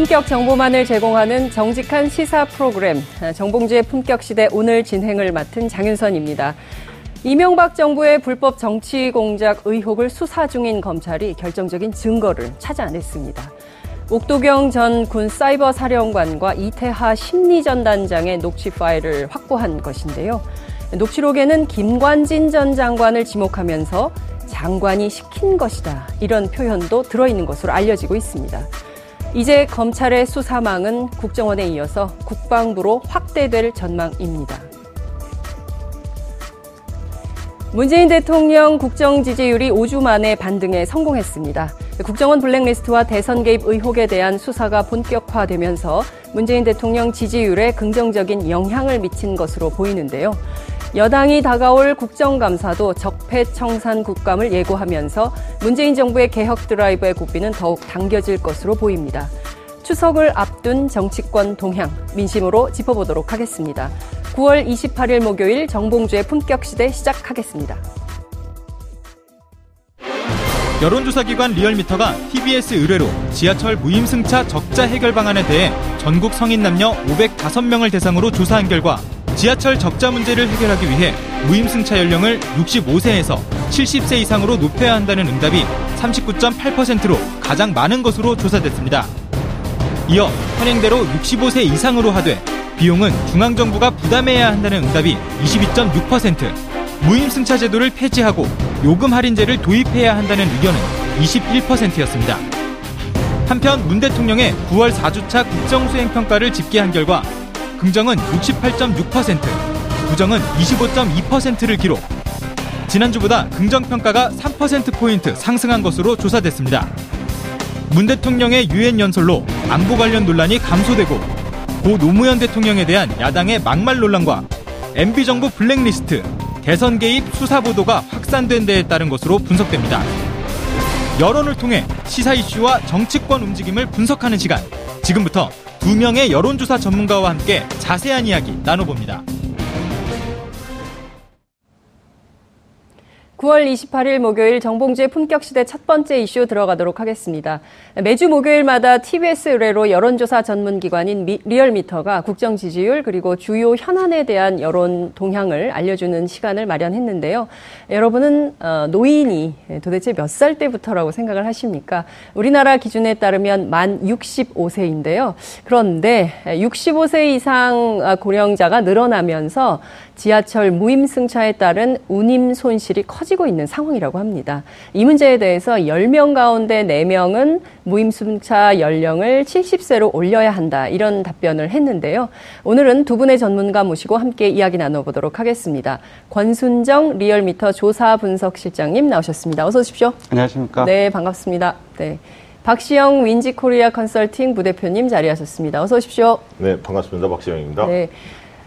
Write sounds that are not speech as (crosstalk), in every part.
품격 정보만을 제공하는 정직한 시사 프로그램 정봉주의 품격 시대 오늘 진행을 맡은 장윤선입니다. 이명박 정부의 불법 정치 공작 의혹을 수사 중인 검찰이 결정적인 증거를 찾아 냈습니다. 옥도경 전 군 사이버 사령관과 이태하 심리전단장의 녹취 파일을 확보한 것인데요. 녹취록에는 김관진 전 장관을 지목하면서 장관이 시킨 것이다. 이런 표현도 들어있는 것으로 알려지고 있습니다. 이제 검찰의 수사망은 국정원에 이어서 국방부로 확대될 전망입니다. 문재인 대통령 국정 지지율이 5주 만에 반등에 성공했습니다. 국정원 블랙리스트와 대선 개입 의혹에 대한 수사가 본격화되면서 문재인 대통령 지지율에 긍정적인 영향을 미친 것으로 보이는데요. 여당이 다가올 국정감사도 적폐청산 국감을 예고하면서 문재인 정부의 개혁 드라이브의 고비는 더욱 당겨질 것으로 보입니다. 추석을 앞둔 정치권 동향, 민심으로 짚어보도록 하겠습니다. 9월 28일 목요일 정봉주의 품격시대 시작하겠습니다. 여론조사기관 리얼미터가 TBS 의뢰로 지하철 무임승차 적자 해결 방안에 대해 전국 성인 남녀 505명을 대상으로 조사한 결과 지하철 적자 문제를 해결하기 위해 무임승차 연령을 65세에서 70세 이상으로 높여야 한다는 응답이 39.8%로 가장 많은 것으로 조사됐습니다. 이어 현행대로 65세 이상으로 하되 비용은 중앙정부가 부담해야 한다는 응답이 22.6%, 무임승차 제도를 폐지하고 요금 할인제를 도입해야 한다는 의견은 21%였습니다. 한편 문 대통령의 9월 4주차 국정수행평가를 집계한 결과 긍정은 68.6%, 부정은 25.2%를 기록. 지난주보다 긍정평가가 3%포인트 상승한 것으로 조사됐습니다. 문 대통령의 유엔 연설로 안보 관련 논란이 감소되고 고 노무현 대통령에 대한 야당의 막말 논란과 MB정부 블랙리스트, 대선 개입 수사 보도가 확산된 데에 따른 것으로 분석됩니다. 여론을 통해 시사 이슈와 정치권 움직임을 분석하는 시간. 지금부터 두 명의 여론조사 전문가와 함께 자세한 이야기 나눠봅니다. 9월 28일 목요일 정봉주의 품격시대 첫 번째 이슈 들어가도록 하겠습니다. 매주 목요일마다 TBS 의뢰로 여론조사 전문기관인 리얼미터가 국정 지지율 그리고 주요 현안에 대한 여론 동향을 알려주는 시간을 마련했는데요. 여러분은 어, 노인이 도대체 몇 살 때부터라고 생각을 하십니까? 우리나라 기준에 따르면 만 65세인데요. 그런데 65세 이상 고령자가 늘어나면서 지하철 무임 승차에 따른 운임 손실이 커지 커지고 있는 상황이라고 합니다. 이 문제에 대해서 10명 가운데 4명은 무임 승차 연령을 70세로 올려야 한다. 이런 답변을 했는데요. 오늘은 두 분의 전문가 모시고 함께 이야기 나눠보도록 하겠습니다. 권순정 리얼미터 조사 분석 실장님 나오셨습니다. 어서 오십시오. 안녕하십니까. 네, 반갑습니다. 네. 박시영 윈지 코리아 컨설팅 부대표님 자리하셨습니다. 어서 오십시오. 네, 반갑습니다. 박시영입니다. 네.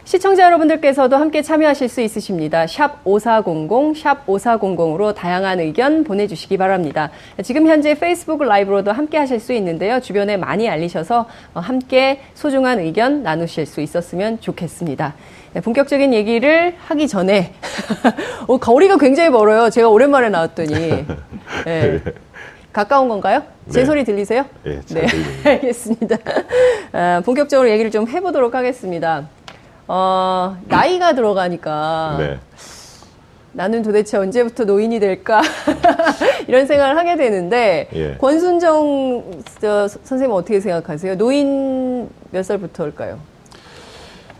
시청자 여러분들께서도 함께 참여하실 수 있으십니다. 샵 5400, 샵 5400으로 다양한 의견 보내주시기 바랍니다. 지금 현재 페이스북 라이브로도 함께 하실 수 있는데요. 주변에 많이 알리셔서 어, 함께 소중한 의견 나누실 수 있었으면 좋겠습니다. 네, 본격적인 얘기를 하기 전에, (laughs) 어, 거리가 굉장히 멀어요. 제가 오랜만에 나왔더니. (laughs) 네. 가까운 건가요? 제 네. 소리 들리세요? 네, 들립니다. (laughs) 알겠습니다. 아, 본격적으로 얘기를 좀 해보도록 하겠습니다. 어, 나이가 들어가니까 네. 나는 도대체 언제부터 노인이 될까 (laughs) 이런 생각을 하게 되는데 예. 권순정 저, 선생님 어떻게 생각하세요? 노인 몇 살부터일까요?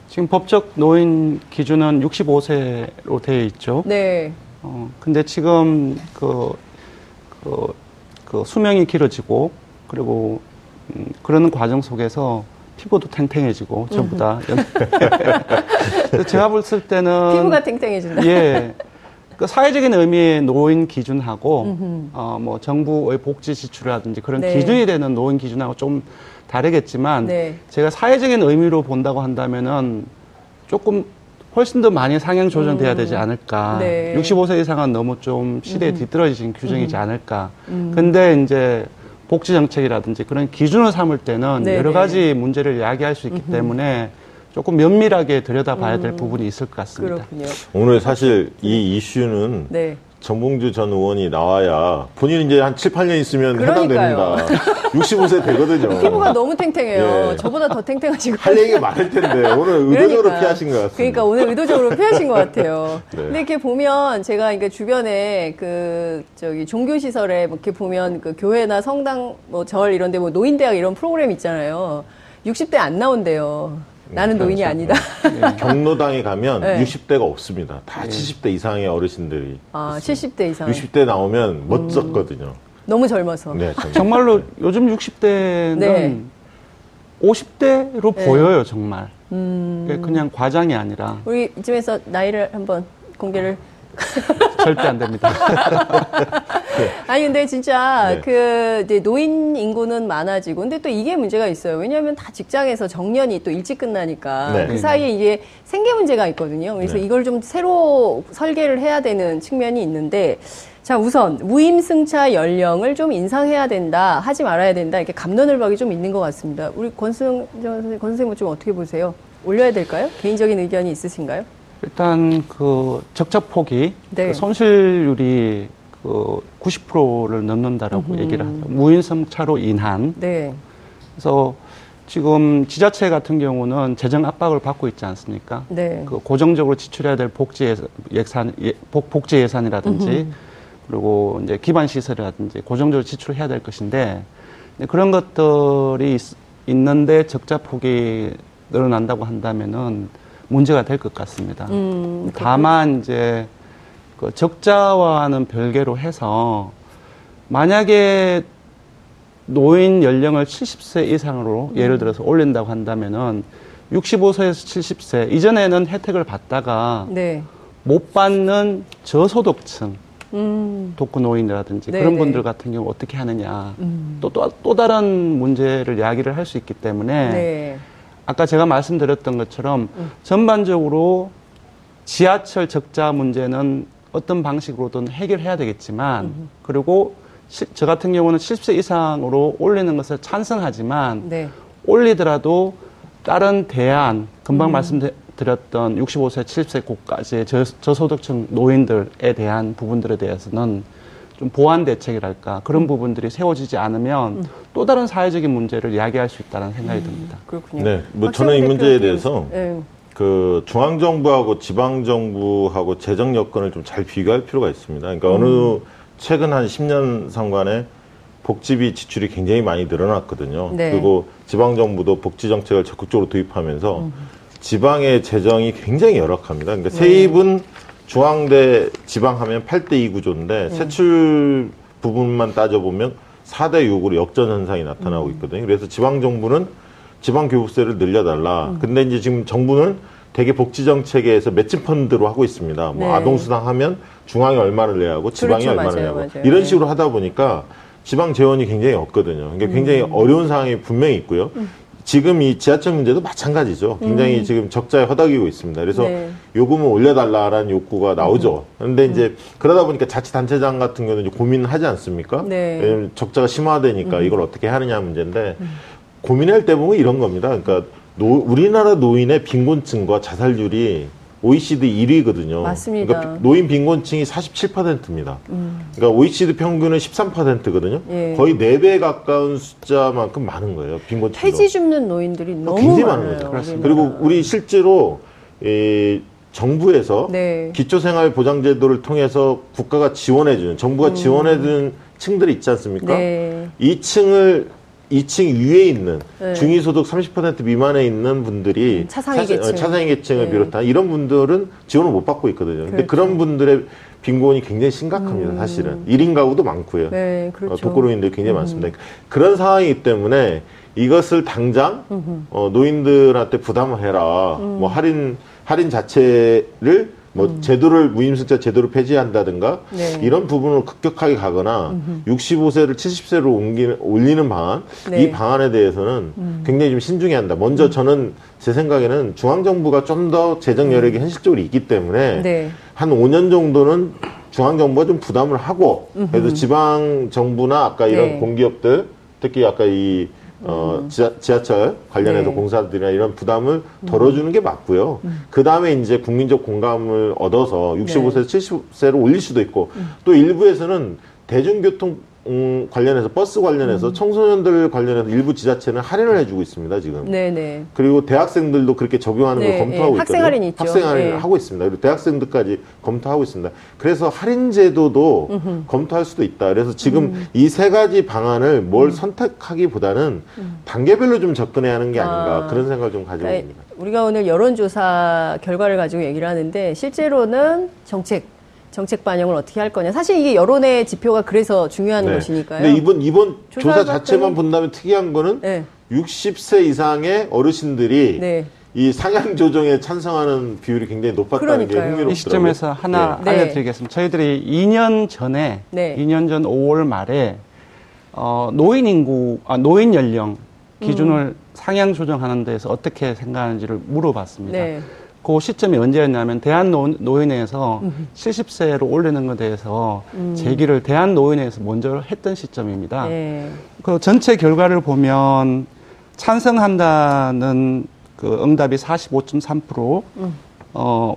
지금 법적 노인 기준은 65세로 되어 있죠. 네, 어, 근데 지금 그, 그, 그 수명이 길어지고 그리고 음, 그러는 과정 속에서 피부도 탱탱해지고 전부 다. 연- (laughs) 제가 봤을 때는 피부가 탱탱해진다. 예. 그 사회적인 의미의 노인 기준하고 어 뭐 정부의 복지 지출이라든지 그런 네. 기준이 되는 노인 기준하고 좀 다르겠지만 네. 제가 사회적인 의미로 본다고 한다면은 조금 훨씬 더 많이 상향 조정돼야 되지 않을까. 음. 네. 음. 65세 이상은 너무 좀 시대에 뒤떨어진 규정이지 않을까. 근데 이제 복지 정책이라든지 그런 기준을 삼을 때는 네, 여러 네. 가지 문제를 야기할 수 있기 때문에 조금 면밀하게 들여다봐야 될 부분이 있을 것 같습니다. 음. 그렇군요. 오늘 사실 이 이슈는 네. 정봉주 전 의원이 나와야 본인이 이제 한 7, 8년 있으면 그러니까요. 해당됩니다. 65세 되거든요. 피부가 너무 탱탱해요. 예. 저보다 더 탱탱하시고. 할 얘기 많을 텐데 오늘 의도적으로 그러니까. 피하신 것 같습니다. 그러니까 오늘 의도적으로 피하신 것 같아요. 네. 근데 이렇게 보면 제가 그러니까 주변에 그 저기 종교 시설에 뭐 이렇게 보면 그 교회나 성당 뭐 절 이런 데 뭐 노인 대학 이런 프로그램 있잖아요. 60대 안 나온대요. 나는 노인이 그렇죠. 아니다. 경로당에 가면 (laughs) 네. 60대가 없습니다. 다 70대 이상의 어르신들이 아, 70대 이상. 60대 나오면 멋졌거든요. 너무 젊어서. 네, 정말. 정말로 요즘 60대는 네. 50대로 네. 보여요, 정말. 음. 그냥 과장이 아니라 우리 이쯤에서 나이를 한번 공개를 절대 안 됩니다. (laughs) 아니 근데 진짜 네. 그 이제 노인 인구는 많아지고 근데 또 이게 문제가 있어요. 왜냐하면 다 직장에서 정년이 또 일찍 끝나니까 네. 그 사이에 이게 생계 문제가 있거든요. 그래서 네. 이걸 좀 새로 설계를 해야 되는 측면이 있는데 자 우선 무임승차 연령을 좀 인상해야 된다 하지 말아야 된다 이렇게 감론을박이 좀 있는 것 같습니다. 우리 권승 선생님, 권 선생님 좀 어떻게 보세요? 올려야 될까요? 개인적인 의견이 있으신가요? 일단 그 적자 폭이 네. 그 손실률이 그 90%를 넘는다라고 얘기를 하죠. 무인승차로 인한. 네. 그래서 지금 지자체 같은 경우는 재정 압박을 받고 있지 않습니까? 네. 그 고정적으로 지출해야 될 복지 예산, 예, 복, 복지 예산이라든지 그리고 이제 기반 시설이라든지 고정적으로 지출해야 될 것인데 그런 것들이 있, 있는데 적자 폭이 늘어난다고 한다면은 문제가 될 것 같습니다. 음, 다만 이제 그 적자와는 별개로 해서 만약에 노인 연령을 70세 이상으로 예를 들어서 올린다고 한다면은 65세에서 70세 이전에는 혜택을 받다가 네. 못 받는 저소득층 음. 독거노인이라든지 네, 그런 네. 분들 같은 경우 어떻게 하느냐 음. 또, 또, 또 다른 문제를 이야기를 할 수 있기 때문에 네. 아까 제가 말씀드렸던 것처럼 음. 전반적으로 지하철 적자 문제는 어떤 방식으로든 해결해야 되겠지만 음. 그리고 시- 저 같은 경우는 70세 이상으로 올리는 것을 찬성하지만 네. 올리더라도 다른 대안 금방 음. 말씀드렸던 65세, 70세까지의 저, 저소득층 노인들에 대한 부분들에 대해서는 좀 보완 대책이랄까 그런 부분들이 세워지지 않으면 음. 또 다른 사회적인 문제를 이야기할 수 있다는 생각이 듭니다. 그렇군요. 네, 뭐 저는 이 문제에 대표님, 대해서 네. 그 중앙 정부하고 지방 정부하고 재정 여건을 좀 잘 비교할 필요가 있습니다. 그러니까 어느 최근 한 10년 상관에 복지비 지출이 굉장히 많이 늘어났거든요. 네. 그리고 지방 정부도 복지 정책을 적극적으로 도입하면서 지방의 재정이 굉장히 열악합니다. 그러니까 세입은 중앙대 지방 하면 8대 2 구조인데 세출 부분만 따져보면 4대 6으로 역전 현상이 나타나고 있거든요. 그래서 지방 정부는 지방 교부세를 늘려달라. 근데 이제 지금 정부는 대개 복지 정책에서 매칭 펀드로 하고 있습니다. 뭐 네. 아동 수당 하면 중앙이 얼마를 내야 하고 지방이 그렇죠. 얼마를 맞아요. 내야 하고 맞아요. 이런 네. 식으로 하다 보니까 지방 재원이 굉장히 없거든요. 그러니까 굉장히 음. 어려운 상황이 분명히 있고요. 지금 이 지하철 문제도 마찬가지죠. 굉장히 지금 적자에 허덕이고 있습니다. 그래서 음. 네. 요금을 올려달라라는 욕구가 나오죠. 그런데 이제 그러다 보니까 자치단체장 같은 경우는 이제 고민을 하지 않습니까? 네. 왜냐면 적자가 심화되니까 이걸 어떻게 하느냐 문제인데 고민할 때 보면 이런 겁니다. 그러니까 노- 우리나라 노인의 빈곤층과 자살률이 OECD 1위거든요. 맞습니다. 그러니까 노인 빈곤층이 47%입니다. 그러니까 OECD 평균은 13%거든요. 예. 거의 4배 가까운 숫자만큼 많은 거예요. 빈곤층도. 폐지 줍는 노인들이 너무 굉장히 많아요. 많은 거죠. 그리고 우리 실제로 이 정부에서 네. 기초생활보장제도를 통해서 국가가 지원해주는 정부가 지원해주는 층들이 있지 않습니까? 음. 네. 이 층을 2층 위에 있는 네. 중위소득 30% 미만에 있는 분들이 음, 차상위 차- 계층. 차상위 계층을 네. 비롯한 이런 분들은 지원을 못 받고 있거든요. 근데 그렇죠. 그런 분들의 빈곤이 굉장히 심각합니다, 사실은. 1인 가구도 많고요. 음. 네, 어, 그렇죠. 독거노인들이 굉장히 많습니다. 그런 상황이기 때문에 이것을 당장 어, 노인들한테 부담을 해라. 음. 뭐 할인 할인 자체를 뭐 제도를 무임승차 제도를 폐지한다든가 네. 이런 부분을 급격하게 가거나 65세를 70세로 옮기는 올리는 방안 네. 음. 이 방안에 대해서는 굉장히 좀 신중해야 한다. 먼저 저는 제 생각에는 중앙 정부가 좀 더 재정 여력이 현실적으로 있기 때문에 네. 한 5년 정도는 중앙 정부가 좀 부담을 하고 그래서 지방 정부나 아까 이런 네. 공기업들 특히 아까 이 어, 지하, 철 관련해서 네. 공사들이나 이런 부담을 덜어주는 게 맞고요. 그 다음에 이제 국민적 공감을 얻어서 65세에서 70세로 올릴 수도 있고 또 일부에서는 대중교통 음, 관련해서 버스 관련해서 청소년들 관련해서 일부 지자체는 할인을 해주고 있습니다 지금. 네, 네. 그리고 대학생들도 그렇게 적용하는 네, 걸 검토하고 예, 학생 있거든요. 할인 있죠. 학생 할인 예. 하고 있습니다. 그리고 대학생들까지 검토하고 있습니다. 그래서 할인 제도도 검토할 수도 있다. 그래서 지금 음. 이세 가지 방안을 뭘 선택하기보다는 단계별로 좀 접근해야 하는 게 아닌가 음. 아. 그런 생각을 좀 가지고 그러니까 있습니다. 우리가 오늘 여론조사 결과를 가지고 얘기를 하는데 실제로는 정책 정책 반영을 어떻게 할 거냐. 사실 이게 여론의 지표가 그래서 중요한 것이니까요. 네. 근데 이번 이번 조사 자체만 본다면 특이한 거는 네. 60세 이상의 어르신들이 네. 이 상향 조정에 찬성하는 비율이 굉장히 높았다는 게 그러니까요. 흥미롭더라고요. 이 시점에서 하나 네. 알려드리겠습니다. 저희들이 2년 전에, 네. 2년 전 5월 말에 어, 노인 인구, 아, 노인 연령 기준을 음. 상향 조정하는 데서 어떻게 생각하는지를 물어봤습니다. 네. 그 시점이 언제였냐면 대한노인회에서 70세로 올리는 것에 대해서 제기를 대한노인회에서 먼저 했던 시점입니다. 음. 네. 그 전체 결과를 보면 찬성한다는 그 응답이 45.3%, 어,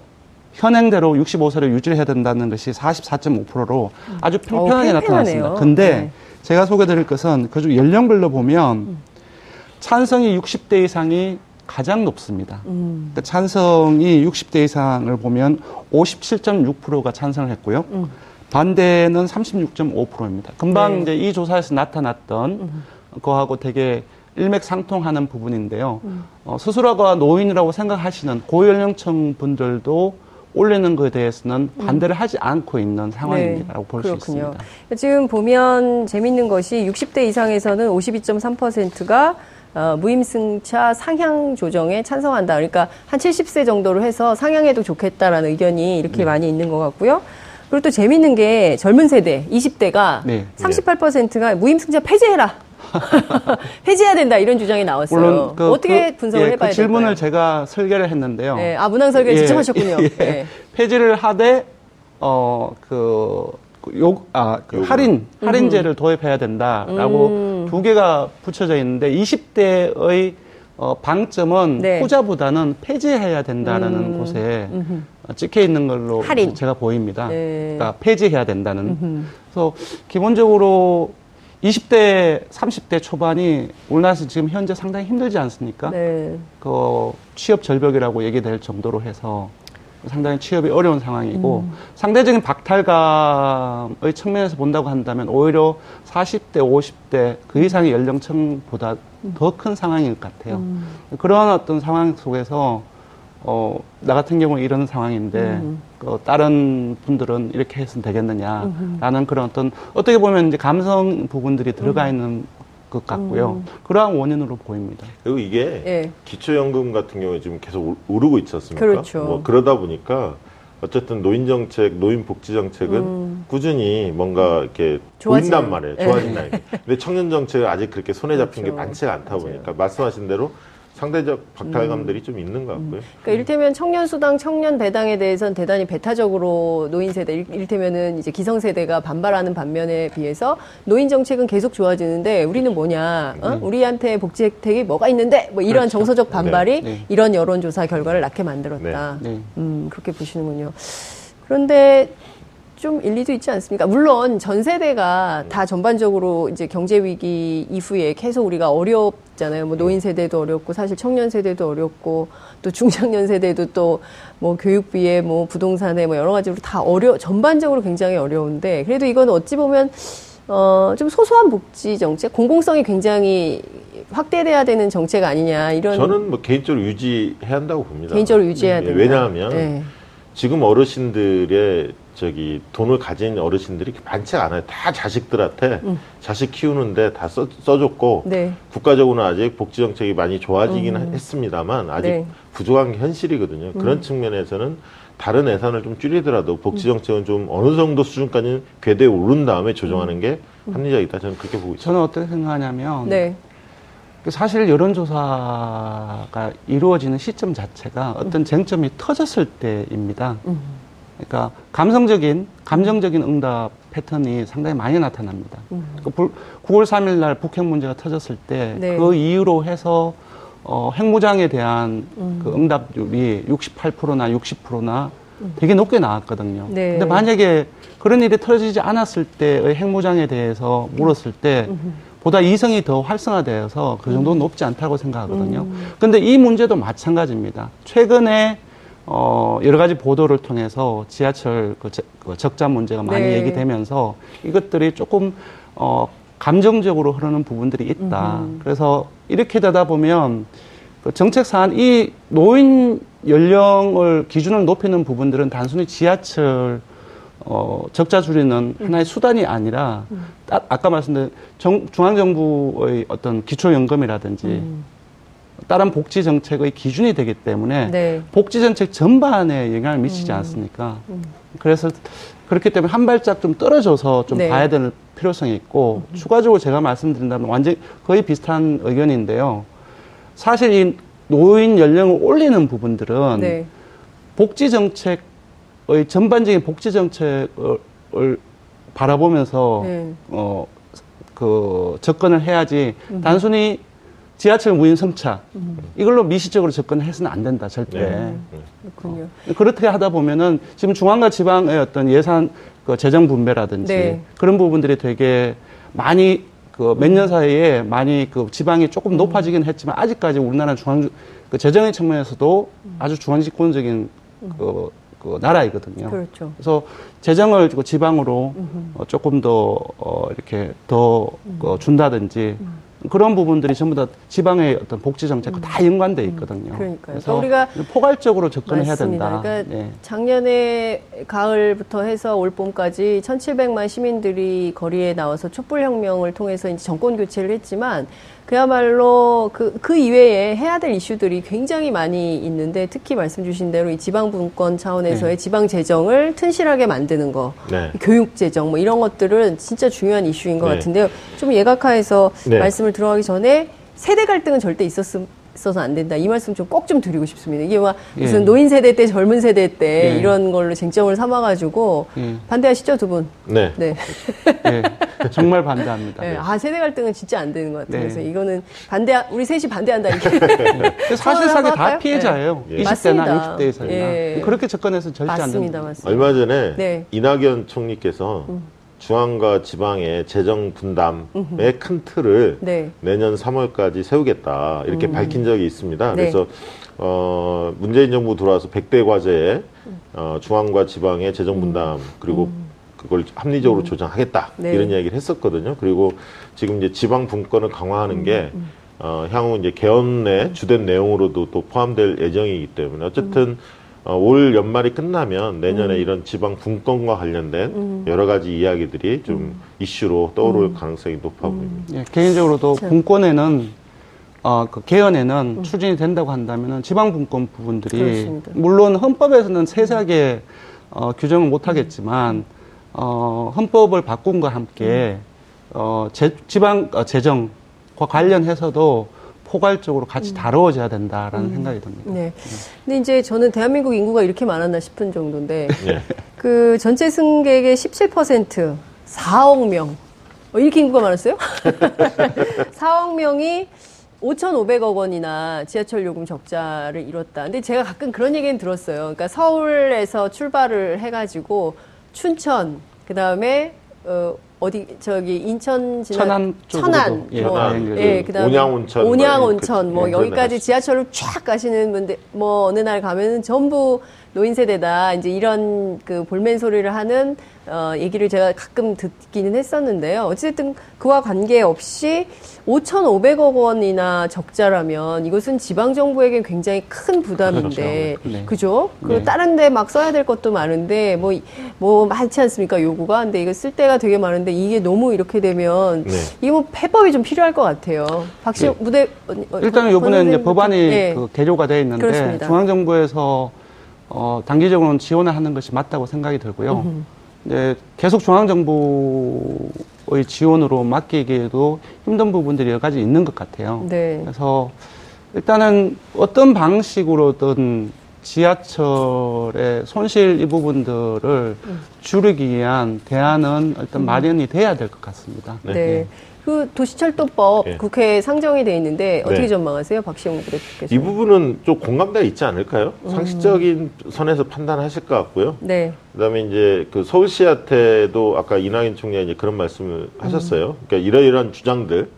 현행대로 65세를 유지해야 된다는 것이 44.5%로 아주 팽팽하게 어, 나타났습니다. 근데 네. 제가 소개드릴 것은 그중 연령별로 보면 찬성이 60대 이상이 가장 높습니다. 음. 그러니까 찬성이 60대 이상을 보면 57.6%가 찬성을 했고요. 음. 반대는 36.5%입니다. 금방 네. 이제 이 조사에서 나타났던 거하고 되게 일맥상통하는 부분인데요. 음. 어, 스스로가 노인이라고 생각하시는 고연령층 분들도 올리는 것에 대해서는 반대를 하지 않고 있는 상황이라고 볼수 음. 네. 그렇군요. 있습니다. 지금 보면 재밌는 것이 60대 이상에서는 52.3%가 어, 무임승차 상향 조정에 찬성한다. 그러니까 한 70세 정도로 해서 상향해도 좋겠다라는 의견이 네. 이렇게 많이 있는 것 같고요. 그리고 또 재밌는 게 젊은 세대 20대가 네. 38%가 무임승차 폐지해라. (laughs) 폐지해야 된다 이런 주장이 나왔어요. 물론 그, 어떻게 그, 분석을 예, 해봐야 그 질문을 될까요? 제가 설계를 했는데요. 네, 아 문항 설계 직접 하셨군요. (laughs) 예. 네. 폐지를 하되 어그 욕, 아, 그. 할인, 할인제를 도입해야 된다라고 음. 두 개가 붙여져 있는데 20대의 어, 방점은 네. 후자보다는 폐지해야 된다라는 음. 곳에 어, 찍혀 있는 걸로 할인. 제가 보입니다. 네. 그러니까 폐지해야 된다는. 음흠. 그래서 기본적으로 20대, 30대 초반이 우리나라에서 지금 현재 상당히 힘들지 않습니까? 네. 그 취업 절벽이라고 얘기될 정도로 해서 상당히 취업이 어려운 상황이고 음. 상대적인 박탈감의 측면에서 본다고 한다면 오히려 40대, 50대 그 이상의 연령층보다 음. 더큰 상황인 것 같아요. 그런 어떤 상황 속에서 어, 나 같은 경우는 이런 상황인데, 음. 어, 다른 분들은 이렇게 했으면 되겠느냐라는 그런 어떤, 어떻게 보면 이제 감성 부분들이 음. 들어가 있는 것 같고요. 그러한 원인으로 보입니다. 그리고 이게 예. 기초연금 같은 경우에 지금 계속 오- 오르고 있지 않습니까? 그렇죠. 뭐 그러다 보니까 어쨌든 노인 정책, 노인 복지 정책은 꾸준히 뭔가 이렇게 음. 보인단 말이에요. 예. 좋아진다. 이게. 근데 청년 정책은 아직 그렇게 손에 잡힌 그렇죠. 게 많지가 않다 맞아요. 보니까 말씀하신 대로 상대적 박탈감들이 좀 있는 것 같고요. 그러니까 이를테면 청년 수당, 청년 배당에 대해서는 대단히 배타적으로 노인 세대, 일- 이를테면은 이제 기성 세대가 반발하는 반면에 비해서 노인 정책은 계속 좋아지는데 우리는 뭐냐, 어? 우리한테 복지 혜택이 뭐가 있는데 뭐 이런 정서적 반발이 네. 이런 여론조사 결과를 낳게 만들었다. 네. 음, 그렇게 보시는군요. 그런데 좀 일리도 있지 않습니까? 물론 전 세대가 다 전반적으로 이제 경제 위기 이후에 계속 우리가 어렵잖아요. 뭐 노인 세대도 어렵고 사실 청년 세대도 어렵고 또 중장년 세대도 또 뭐 교육비에 뭐 부동산에 뭐 여러 가지로 다 어려 전반적으로 굉장히 어려운데 그래도 이건 어찌 보면 어 좀 소소한 복지 정책 공공성이 굉장히 확대돼야 되는 정책 아니냐 이런 저는 뭐 개인적으로 유지해야 한다고 봅니다. 개인적으로 유지해야 예, 된다. 왜냐하면 네. 지금 어르신들의 저기 돈을 가진 어르신들이 많지 않아요. 다 자식들한테 자식 키우는데 다 써, 써줬고 음. 네. 국가적으로는 아직 복지 정책이 많이 좋아지긴 했습니다만 아직 네. 음. 부족한 게 현실이거든요. 그런 측면에서는 다른 예산을 좀 줄이더라도 복지 정책은 좀 어느 정도 수준까지는 궤도에 오른 다음에 조정하는 게 합리적이다. 저는 그렇게 보고 있습니다. 저는 어떻게 생각하냐면, 네. 그 사실 여론조사가 이루어지는 시점 자체가 어떤 쟁점이 터졌을 때입니다. 그러니까 감성적인, 감정적인 응답 패턴이 상당히 많이 나타납니다. 그 불- 9월 3일 날 북핵 문제가 터졌을 때 네. 그 이유로 해서 어, 핵무장에 대한 그 응답률이 68%나 60%나 되게 높게 나왔거든요. 네. 근데 만약에 그런 일이 터지지 않았을 때의 핵무장에 대해서 물었을 때 보다 이성이 더 활성화되어서 그 정도는 높지 않다고 생각하거든요. 근데 이 문제도 마찬가지입니다. 최근에 어, 여러 가지 보도를 통해서 지하철 그 적- 그 적자 문제가 많이 네. 얘기되면서 이것들이 조금 어, 감정적으로 흐르는 부분들이 있다. 그래서 이렇게 되다 보면 그 정책 사안 이 노인 연령을 기준을 높이는 부분들은 단순히 지하철 어, 적자 줄이는 하나의 수단이 아니라 따- 아까 말씀드린 정- 중앙정부의 어떤 기초연금이라든지 다른 복지 정책의 기준이 되기 때문에 네. 복지 정책 전반에 영향을 미치지 음. 않습니까? 그래서 그렇기 때문에 한 발짝 좀 떨어져서 좀 네. 봐야 될 필요성이 있고 추가적으로 제가 말씀드린다면 완전 거의 비슷한 의견인데요. 사실 이 노인 연령을 올리는 부분들은 네. 복지 정책의 전반적인 복지 정책을 바라보면서 네. 어, 그 접근을 해야지 음. 단순히 지하철 무인 승차 이걸로 미시적으로 접근해서는 안 된다 절대. 네. 그렇군요. 그렇게 하다 보면은 지금 중앙과 지방의 어떤 예산 그 재정 분배라든지 네. 그런 부분들이 되게 많이 그 몇 년 사이에 많이 그 지방이 조금 음. 높아지긴 했지만 아직까지 우리나라 중앙 그 재정의 측면에서도 아주 중앙집권적인 그, 그 나라이거든요. 음. 그렇죠. 그래서 재정을 그 지방으로 어, 조금 더 어, 이렇게 더 음. 어, 준다든지 그런 부분들이 전부 다 지방의 어떤 복지 정책과 다 연관돼 있거든요. 음. 그러니까요. 그래서 우리가 포괄적으로 접근해야. 된다. 그러니까 예. 작년에 가을부터 해서 올 봄까지 1,700만 시민들이 거리에 나와서 촛불 혁명을 통해서 이제 정권 교체를 했지만 그야말로 그, 그 이외에 해야 될 이슈들이 굉장히 많이 있는데 특히 말씀 주신 대로 이 지방 분권 차원에서의 네. 지방 재정을 튼실하게 만드는 거, 네. 교육 재정 뭐 이런 것들은 진짜 중요한 이슈인 것 네. 같은데요. 좀 예각화해서 네. 말씀을 들어가기 전에 세대 갈등은 절대 있었음. 있어서 안 된다. 이 말씀 좀꼭좀 드리고 싶습니다. 이게 막 무슨 예. 노인 세대 때 젊은 세대 때 예. 이런 걸로 쟁점을 삼아가지고 예. 반대하시죠 두 분? 네. 네. 예. 정말 반대합니다. 네. 아 세대 갈등은 진짜 안 되는 것 같아요. 네. 그래서 이거는 반대 우리 셋이 반대한다 이렇게. (laughs) 한번 다? 피해자예요. 네. 20대나 맞습니다. 60대에서나 예. 그렇게 접근해서 절대 안 맞습니다, 된다. 맞습니다. 얼마 전에 네. 음. 이낙연 총리께서 중앙과 지방의 재정 분담의 큰 틀을 네. 내년 3월까지 세우겠다 이렇게 밝힌 적이 있습니다. 네. 그래서 어, 문재인 정부 들어와서 100대 과제에 어, 중앙과 지방의 재정 분담 그리고 그걸 합리적으로 조정하겠다 네. 이런 이야기를 했었거든요. 그리고 지금 이제 지방 분권을 강화하는 게 어, 향후 이제 개헌의 주된 내용으로도 또 포함될 예정이기 때문에 어쨌든 어, 올 연말이 끝나면 내년에 이런 지방 분권과 관련된 여러 가지 이야기들이 좀 이슈로 떠오를 가능성이 높아 보입니다. 예, 개인적으로도 자. 분권에는 어, 그 개헌에는 추진이 된다고 한다면은 지방 분권 부분들이 그렇습니다. 물론 헌법에서는 세세하게 어, 규정을 못 하겠지만 어, 헌법을 바꾼과 함께 어, 제, 지방 어, 재정과 관련해서도 포괄적으로 같이 다루어져야 된다라는 생각이 듭니다. 네. 근데 이제 저는 대한민국 인구가 이렇게 많았나 싶은 정도인데 (laughs) 예. 그 전체 승객의 17% 4억 명. 어, 이렇게 인구가 많았어요? (laughs) 4억 명이 5,500억 원이나 지하철 요금 적자를 이뤘다. 근데 제가 가끔 그런 얘기는 들었어요. 그러니까 서울에서 출발을 해가지고 춘천, 그 다음에 어, 어디 저기 인천 지나 천안 쪽으로도, 천안, 예, 뭐, 다행히 예, 그다음에 온양온천 뭐 온양온천 뭐 예, 여기까지 그런 지하철을 쫙 가시는 분들 뭐 어느 날 가면은 전부 노인 세대다. 이제 이런 그 볼멘 소리를 하는 어 얘기를 제가 가끔 듣기는 했었는데요. 어쨌든 그와 관계없이 5,500억 원이나 적자라면 이것은 지방 정부에게 굉장히 큰 부담인데 그렇죠. 네. 그죠? 그 네. 다른 데 막 써야 될 것도 많은데 뭐 뭐 많지 않습니까 요구가? 근데 이거 쓸 데가 되게 많은데 이게 너무 이렇게 되면 네. 이거 뭐 해법이 좀 필요할 것 같아요. 박시 네. 무대 어, 어, 일단은 권 이번에 이제. 법안이 네. 그 개조가 되어 있는데 그렇습니다. 중앙정부에서 어, 단기적으로는 지원을 하는 것이 맞다고 생각이 들고요. 이제 계속 중앙정부의 지원으로 맡기기에도 힘든 부분들이 여러 가지 있는 것 같아요. 네. 그래서 일단은 어떤 방식으로든 지하철의 손실 이 부분들을 줄이기 위한 대안은 일단 마련이 돼야 될 것 같습니다. 네. 네. 그 도시철도법 네. 국회에 상정이 돼 있는데 어떻게 네. 전망하세요, 박시영 부대표께서? 이 부분은 좀 공감대가 있지 않을까요? 음. 상식적인 선에서 판단하실 것 같고요. 네. 그다음에 이제 그 서울시한테도 아까 이낙연 총리가 이제 그런 말씀을 하셨어요. 그러니까 이러이러한 주장들,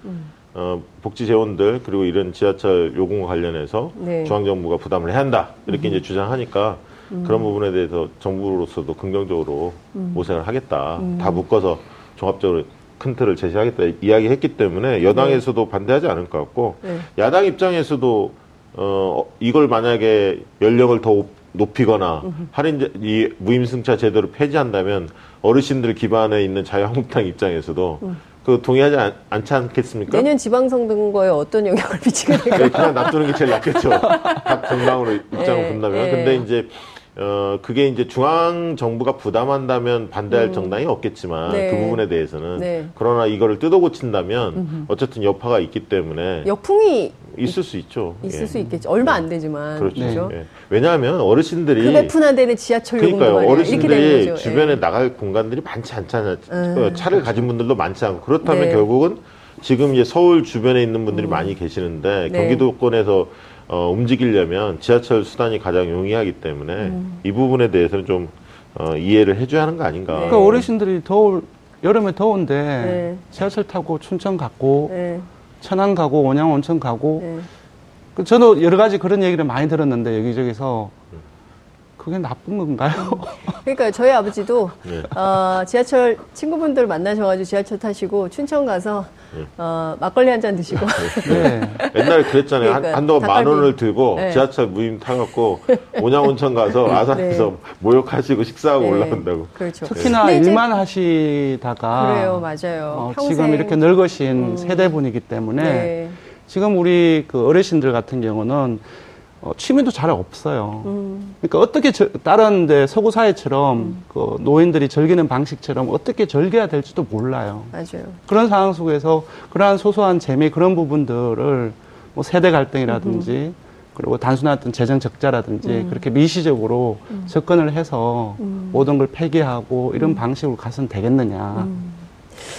어, 복지 재원들 그리고 이런 지하철 요금과 관련해서 네. 중앙 정부가 부담을 해야 한다 이렇게 이제 주장하니까 그런 부분에 대해서 정부로서도 긍정적으로 모색을 하겠다. 다 묶어서 종합적으로 큰 틀을 제시하겠다 이야기했기 때문에 여당에서도 반대하지 않을 것 같고 네. 야당 입장에서도 어 이걸 만약에 연령을 더 높이거나 할인 이 무임승차 제도를 폐지한다면 어르신들 기반에 있는 자유한국당 입장에서도 그 동의하지 않, 않지 않겠습니까? 내년 지방선거에 어떤 영향을 미치게 될까요? 네, 그냥 놔두는 게 제일 낫겠죠. (laughs) 각 정당으로 입장을 예, 본다면. 예. 근데 이제 어 그게 이제 중앙 정부가 부담한다면 반대할 정당이 없겠지만 음. 네. 그 부분에 대해서는 네. 그러나 이거를 뜯어 고친다면 어쨌든 여파가 있기 때문에 역풍이 있을 수 있죠. 있을 예. 수 있겠죠. 얼마 안 되지만. 그렇죠. 그죠? 예. 왜냐하면 어르신들이 급배푼한 데는 지하철 그러니까요. 어르신들이. 주변에 예. 나갈 공간들이 많지 않잖아요. 음. 차를 가진 분들도 많지 않고 그렇다면 네. 결국은 지금 이제 서울 주변에 있는 분들이 많이 계시는데 네. 경기도권에서 어, 움직이려면 지하철 수단이 가장 용이하기 때문에 음. 이 부분에 대해서는 좀 어, 이해를 해줘야 하는 거 아닌가. 네. 그러니까 어르신들이 더울 여름에 더운데 네. 지하철 타고 춘천 가고 네. 천안 가고 온양 온천 가고 네. 그 저도 여러 가지 그런 얘기를 많이 들었는데 여기저기서 그게 나쁜 건가요? (laughs) 그러니까 저희 아버지도 네. 어, 지하철 친구분들 만나셔가지고 지하철 타시고 춘천 가서 네. 어, 막걸리 한 잔 드시고 네. 옛날에 그랬잖아요. 한, 그러니까 한 동안 만 닭갈비. 원을 들고 네. 지하철 무임 타갖고 (laughs) 온양온천 가서 아산에서 모욕하시고 식사하고 네. 올라온다고. 그렇죠. 특히나 일만 하시다가 그래요, 맞아요. 어, 평생. 지금 이렇게 늙으신 세대분이기 때문에 네. 지금 우리 그 어르신들 같은 경우는 어, 취미도 잘 없어요. 음. 그러니까 어떻게 저- 다른 데 서구 사회처럼 그 노인들이 즐기는 방식처럼 어떻게 즐겨야 될지도 몰라요. 맞아요. 그런 상황 속에서 그러한 소소한 재미 그런 부분들을 뭐 세대 갈등이라든지 그리고 단순한 어떤 재정 적자라든지 음. 그렇게 미시적으로 접근을 해서 모든 걸 폐기하고 음. 이런 방식으로 가서는 되겠느냐.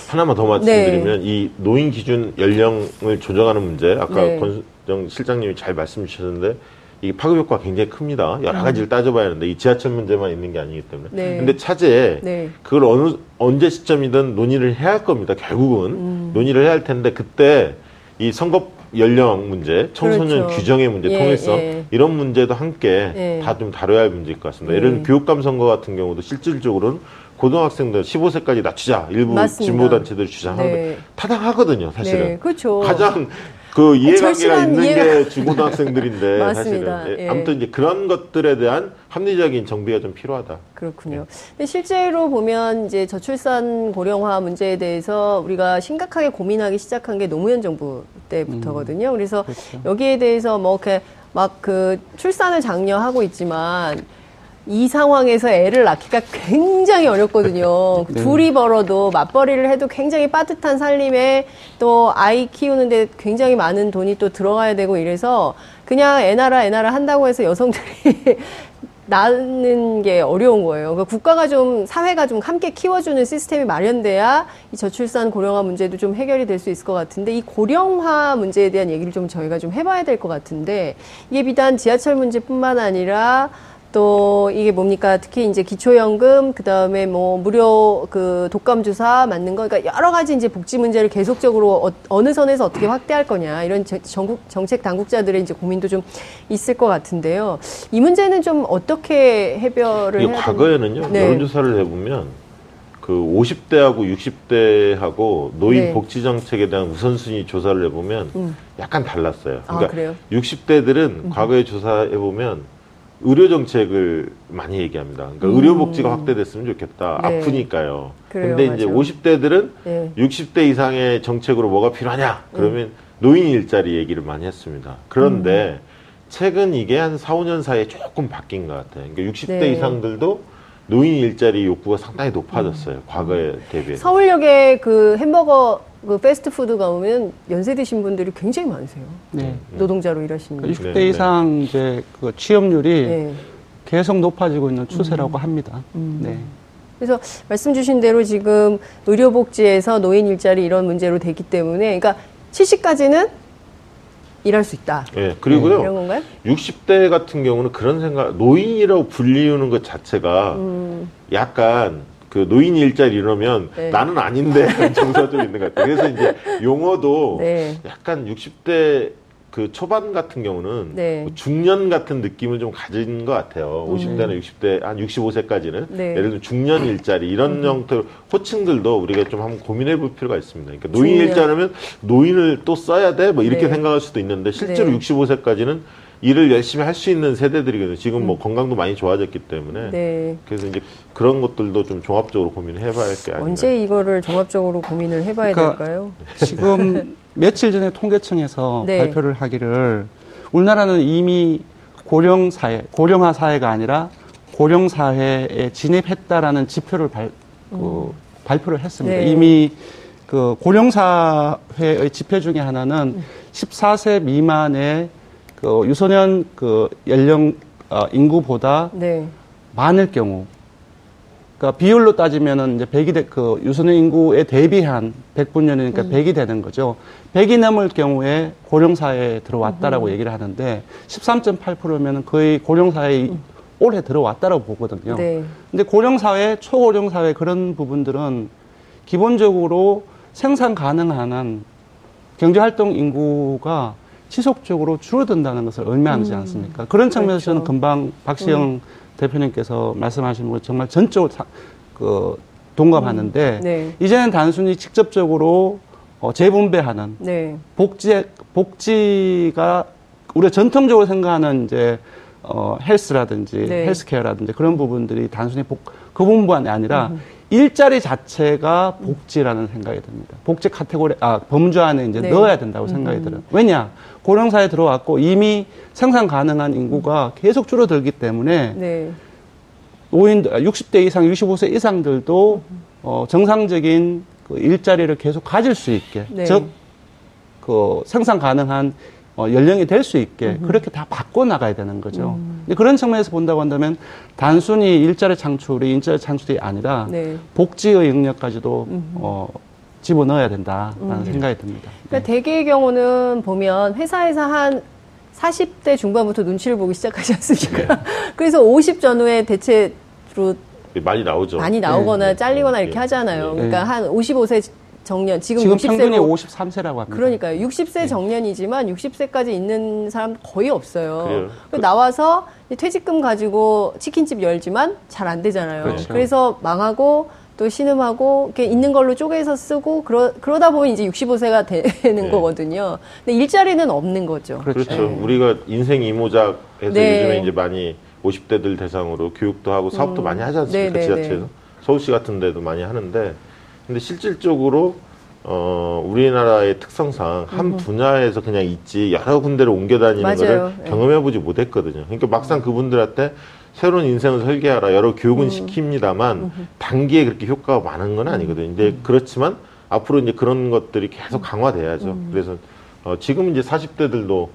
하나만 더 말씀드리면 이 노인 기준 연령을 조정하는 문제 아까 네. 권수정 실장님이 잘 말씀 주셨는데 이 파급 효과가 굉장히 큽니다. 여러 가지를 따져봐야 하는데 이 지하철 문제만 있는 게 아니기 때문에. 음. 네. 근데 차제에 네. 그걸 어느 언제 시점이든 논의를 해야 할 겁니다. 결국은 음. 논의를 해야 할 텐데 그때 이 선거 연령 문제, 청소년 그렇죠. 규정의 문제, 예, 통일성 예. 이런 문제도 함께 예. 다좀 다뤄야 할 문제일 것 같습니다. 예를 들면 예. 교육감 선거 같은 경우도 실질적으로는 고등학생들 15세까지 낮추자 일부 맞습니다. 진보 단체들이 주장하는데 네. 타당하거든요, 사실은. 네, 그렇죠. 가장 그 이해관계가 있는 이해가- 게 중고등학생들인데. (laughs) 사실은 예, 예. 아무튼 이제 그런 것들에 대한 합리적인 정비가 좀 필요하다. 그렇군요. 근데 실제로 보면 이제 저출산 고령화 문제에 대해서 우리가 심각하게 고민하기 시작한 게 노무현 정부 때부터거든요. 그래서 여기에 대해서 뭐 이렇게 막 그 출산을 장려하고 있지만 이 상황에서 애를 낳기가 굉장히 어렵거든요. (laughs) 네. 둘이 벌어도 맞벌이를 해도 굉장히 빠듯한 살림에 또 아이 키우는데 굉장히 많은 돈이 또 들어가야 되고 이래서 그냥 애 낳아 애 낳아 한다고 해서 여성들이 (laughs) 낳는 게 어려운 거예요. 그러니까 국가가 좀 사회가 좀 함께 키워주는 시스템이 마련돼야 이 저출산 고령화 문제도 좀 해결이 될 수 있을 것 같은데 이 고령화 문제에 대한 얘기를 좀 저희가 좀 해봐야 될 것 같은데 이게 비단 지하철 문제뿐만 아니라 또 이게 뭡니까 특히 이제 기초연금 그 다음에 뭐 무료 그 독감 주사 맞는 거 그러니까 여러 가지 이제 복지 문제를 계속적으로 어, 느 선에서 어떻게 확대할 거냐 이런 제- 전국 정책 당국자들의 이제 고민도 좀 있을 것 같은데요. 이 문제는 좀 어떻게 해결을 해야 과거에는요 네. 여론조사를 해보면 그 50대하고 60대하고 노인 네. 복지 정책에 대한 우선순위 조사를 해보면 음. 약간 달랐어요. 아, 그러니까 그래요? 60대들은 과거에 조사해 보면 의료 정책을 많이 얘기합니다. 그러니까 의료 복지가 확대됐으면 좋겠다. 음. 네. 아프니까요. 그래요, 근데 이제 맞아요. 50대들은 네. 60대 이상의 정책으로 뭐가 필요하냐? 그러면 음. 노인 일자리 얘기를 많이 했습니다. 그런데 최근 이게 한 4, 5년 사이에 조금 바뀐 것 같아요. 그러니까 60대 네. 이상들도 노인 일자리 욕구가 상당히 높아졌어요. 음. 과거에 대비해서. 서울역에 그 햄버거 그 패스트푸드 가보면 연세 드신 분들이 굉장히 많으세요. 네. 노동자로 일하시는 분. 60대 네, 이상 이제 그 취업률이 네. 계속 높아지고 있는 추세라고 합니다. 네. 그래서 말씀 주신 대로 지금 의료복지에서 노인 일자리 이런 문제로 됐기 때문에 그러니까 70까지는 일할 수 있다. 예, 그리고요. 이런 건가요? 60대 같은 경우는 그런 생각, 노인이라고 불리우는 것 자체가 음. 약간 그 노인 일자리 이러면 네. 나는 아닌데 정서가 좀 있는 것 같아요. 그래서 이제 용어도 네. 약간 60대 그 초반 같은 경우는 네. 뭐 중년 같은 느낌을 좀 가진 것 같아요. 50대나 60대 한 65세까지는 네. 예를 들면 중년 일자리 이런 형태로 호칭들도 우리가 좀 한번 고민해 볼 필요가 있습니다. 그러니까 노인 중년. 일자라면 노인을 또 써야 돼? 뭐 이렇게 네. 생각할 수도 있는데 실제로 네. 65세까지는 일을 열심히 할 수 있는 세대들이거든요. 지금 뭐 건강도 많이 좋아졌기 때문에 음. 네. 그래서 이제 그런 것들도 좀 종합적으로 고민해 봐야 할 게 아닌가. 언제 이거를 종합적으로 고민을 해봐야 그러니까 될까요? 지금 (laughs) 며칠 전에 통계청에서 네. 발표를 하기를 우리나라는 이미 고령 사회, 고령화 사회가 아니라 고령 사회에 진입했다라는 지표를 발, 그, 발표를 했습니다. 음. 네. 이미 그 고령 사회의 지표 중에 하나는 14세 미만의 그 유소년 그 연령 어, 인구보다 네. 많을 경우, 그러니까 비율로 따지면은 이제 100이 되, 그 유소년 인구에 대비한 100분 년이니까 100이 되는 거죠. 100이 넘을 경우에 고령 사회에 들어왔다라고 얘기를 하는데 13.8%면은 거의 고령 사회에 올해 들어왔다라고 보거든요. 네. 근데 고령 사회, 초고령 사회 그런 부분들은 기본적으로 생산 가능한 한 경제 활동 인구가 지속적으로 줄어든다는 것을 의미하지 않습니까? 그런 측면에서 저는 그렇죠. 금방 박시영 대표님께서 말씀하신 거 정말 전적으로 사- 그 동감하는데 네. 이제는 단순히 직접적으로 어, 재분배하는 네. 복지 복지가 우리가 전통적으로 생각하는 이제 어, 헬스라든지 네. 헬스케어라든지 그런 부분들이 단순히 복, 그 부분만이 아니라 일자리 자체가 복지라는 생각이 듭니다. 복지 카테고리 아 범주 안에 이제 네. 넣어야 된다고 생각이 들어요. 왜냐 고령사에 들어왔고 이미 생산 가능한 인구가 계속 줄어들기 때문에 네. 노인 60대 이상, 65세 이상들도 어, 정상적인 그 일자리를 계속 가질 수 있게, 네. 즉, 그 생산 가능한 어, 연령이 될 수 있게 그렇게 다 바꿔 나가야 되는 거죠. 음. 근데 그런 측면에서 본다고 한다면 단순히 일자리 창출이 일자리 창출이 아니라 네. 복지의 영역까지도 어, 집어 넣어야 된다라는 생각이 듭니다. 그러니까 대개의 경우는 보면 회사에서 한 40대 중반부터 눈치를 보기 시작하지 않습니까? (laughs) 그래서 50 전후에 대체로 많이 나오죠. 많이 나오거나 네. 잘리거나 네. 이렇게 하잖아요. 네. 그러니까 한 55세 정년, 지금, 지금 60세로 평균이 53세라고 합니다. 그러니까요. 60세 정년이지만 60세까지 있는 사람 거의 없어요. 그 나와서 퇴직금 가지고 치킨집 열지만 잘 안 되잖아요. 그렇죠. 그래서 망하고 또 신음하고 이렇게 있는 걸로 쪼개서 쓰고 그러, 그러다 보면 이제 65세가 되는 네. 거거든요. 근데 일자리는 없는 거죠. 그렇죠. 네. 우리가 인생 이모작 해서 네. 요즘에 이제 많이 50대들 대상으로 교육도 하고 사업도 많이 하지 않습니까? 네, 네, 지자체에서. 네. 서울시 같은 데도 많이 하는데 근데 실질적으로 어, 우리나라의 특성상 한 분야에서 그냥 있지 여러 군데로 옮겨 다니는. 거를 네. 경험해 보지 못했거든요. 그러니까 막상 그분들한테 새로운 인생을 설계하라 여러 교육은 음. 시킵니다만 단기에 그렇게 효과가 많은 건 아니거든요. 근데 음. 그렇지만 앞으로 이제 그런 것들이 계속 강화돼야죠. 음. 그래서 어, 지금 이제 40대들도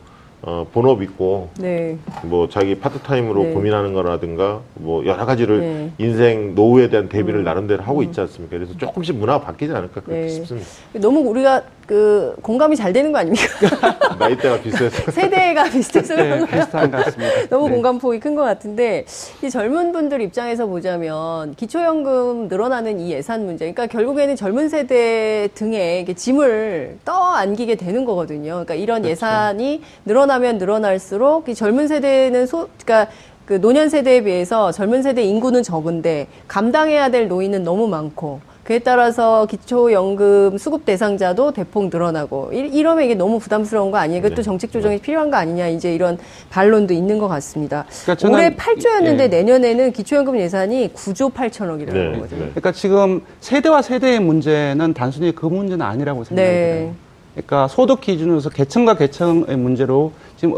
어, 본업 있고 네. 뭐 자기 파트타임으로 네. 고민하는 거라든가 뭐 여러 가지를 네. 인생 노후에 대한 대비를 나름대로 하고 있지 않습니까? 그래서 조금씩 문화가 바뀌지 않을까 그렇게 네. 싶습니다. 너무 우리가 그 공감이 잘 되는 거 아닙니까? (laughs) 나이대가 비슷해서 (laughs) 세대가 비슷해서 그런 네, 거 비슷한 것 같습니다. 너무 네. 공감폭이 큰 것 같은데 이 젊은 분들 입장에서 보자면 기초연금 늘어나는 이 예산 문제, 그러니까 결국에는 젊은 세대 등에 이게 짐을 떠안기게 되는 거거든요. 그러니까 이런 그렇죠. 예산이 늘어나면 늘어날수록 이 젊은 세대는 소, 그러니까 그 노년 세대에 비해서 젊은 세대 인구는 적은데 감당해야 될 노인은 너무 많고 그에 따라서 기초연금 수급 대상자도 대폭 늘어나고 이- 이러면 이게 너무 부담스러운 거 아니에요? 이것도 네. 정책 조정이 필요한 거 아니냐 이제 이런 반론도 있는 것 같습니다. 그러니까 올해 8조였는데 예. 내년에는 기초연금 예산이 9조 8천억이라는 네, 거거든요. 네. 그러니까 지금 세대와 세대의 문제는 단순히 그 문제는 아니라고 생각이 네. 그러니까 소득 기준으로서 계층과 계층의 문제로 지금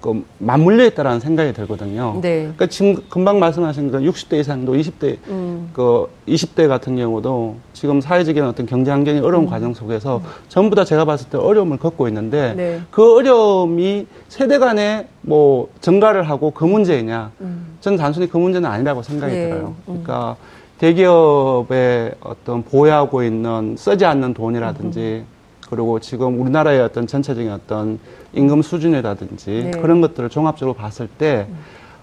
그 맞물려 있다라는 생각이 들거든요. 네. 그러니까 지금 금방 말씀하신 그 60대 이상도 20대 음. 그 20대 같은 경우도 지금 사회적인 어떤 경제 환경이 어려운 과정 속에서 전부 다 제가 봤을 때 어려움을 겪고 있는데 네. 그 어려움이 세대 간에 뭐 증가를 하고 그 문제이냐? 저는 단순히 그 문제는 아니라고 생각이 음. 네. 들어요. 그러니까 대기업에 어떤 보유하고 있는 쓰지 않는 돈이라든지 그리고 지금 우리나라의 어떤 전체적인 어떤 임금 수준이라든지 네. 그런 것들을 종합적으로 봤을 때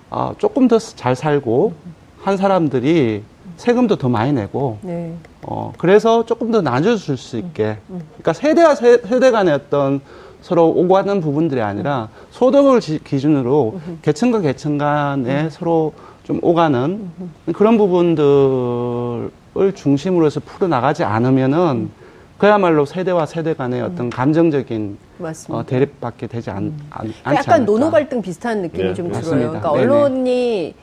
아, 조금 더 잘 살고 한 사람들이 세금도 더 많이 내고 네. 어, 그래서 조금 더 나눠줄 수 있게. 그러니까 세대와 세, 세대 간의 어떤 서로 오고 가는 부분들이 아니라 소득을 지- 기준으로 계층과 계층 간에 서로 좀 오가는 그런 부분들을 중심으로 해서 풀어나가지 않으면은 그야말로 세대와 세대 간의 어떤 감정적인 맞습니다. 어, 대립밖에 되지 않, 않, 그러니까 않지 약간 않을까. 노노 갈등 비슷한 느낌이 네, 좀 맞습니다. 들어요. 그러니까 네네. 언론이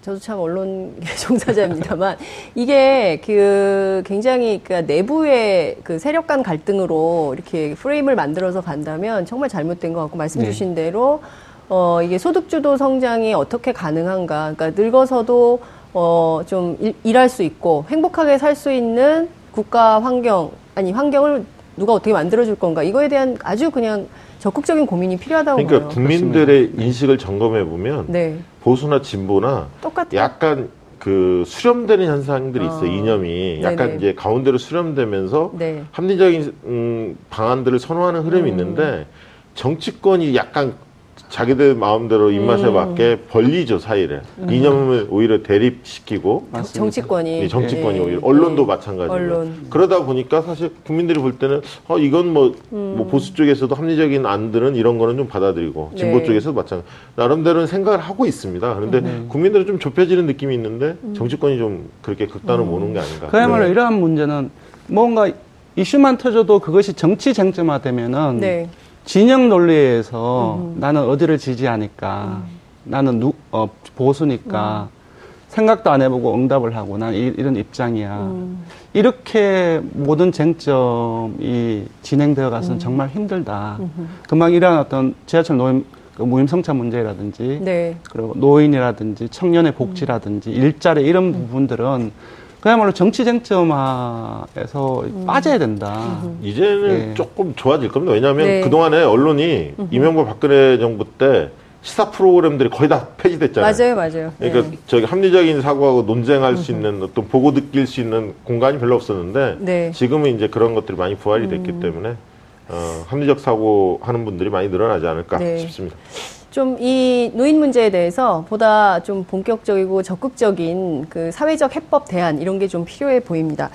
저도 참 언론 (laughs) 종사자입니다만 이게 그 굉장히 그 내부의 그 세력 간 갈등으로 이렇게 프레임을 만들어서 간다면 정말 잘못된 것 같고 말씀 네. 주신 대로 어 이게 소득주도 성장이 어떻게 가능한가? 그러니까 늙어서도 어좀 일할 수 있고 행복하게 살 수 있는 국가 환경 아니 환경을 누가 어떻게 만들어 줄 건가? 이거에 대한 아주 그냥 적극적인 고민이 필요하다고 그러니까 봐요. 국민들의 인식을 점검해 보면 네. 보수나 진보나 똑같아요. 약간 그 수렴되는 현상들이 있어요. 어. 이념이 약간 네네. 이제 가운데로 수렴되면서 네. 합리적인 음, 방안들을 선호하는 흐름이 음. 있는데 정치권이 약간 자기들 마음대로 입맛에 음. 맞게 벌리죠 사이를 이념을 오히려 대립시키고 맞습니다. 정치권이 이 정치권이 네. 오히려 언론도 네. 마찬가지고 언론. 그러다 보니까 사실 국민들이 볼 때는 어 이건 뭐, 음. 뭐 보수 쪽에서도 합리적인 안들은 이런 거는 좀 받아들이고 진보 네. 쪽에서도 마찬가지 나름대로는 생각을 하고 있습니다 그런데 음. 국민들은 좀 좁혀지는 느낌이 있는데 정치권이 좀 그렇게 극단을 모는 게 아닌가 그야말로 네. 이러한 문제는 뭔가 이슈만 터져도 그것이 정치 쟁점화 되면은 네. 진영 논리에서 나는 어디를 지지하니까 나는 누, 어, 보수니까 생각도 안 해보고 응답을 하고 난 이, 런 입장이야. 이렇게 모든 쟁점이 진행되어 가서는 정말 힘들다. 금방 이러한 어떤 지하철 노임, 그 무임승차 문제라든지 네. 그리고 노인이라든지 청년의 복지라든지 일자리 이런 부분들은 그야말로 정치 쟁점화에서 빠져야 된다. 이제는 예. 조금 좋아질 겁니다 왜냐하면 네. 그동안에 언론이 이명박 박근혜 정부 때 시사 프로그램들이 거의 다 폐지됐잖아요 맞아요, 맞아요. 그러니까 네. 저기 합리적인 사고하고 논쟁할 수 있는 어떤 보고 느낄 수 있는 공간이 별로 없었는데 네. 지금은 이제 그런 것들이 많이 부활이 됐기 때문에 어, 합리적 사고 하는 분들이 많이 늘어나지 않을까 네. 싶습니다. 좀 이 노인 문제에 대해서 보다 좀 본격적이고 적극적인 그 사회적 해법 대안 이런 게 좀 필요해 보입니다.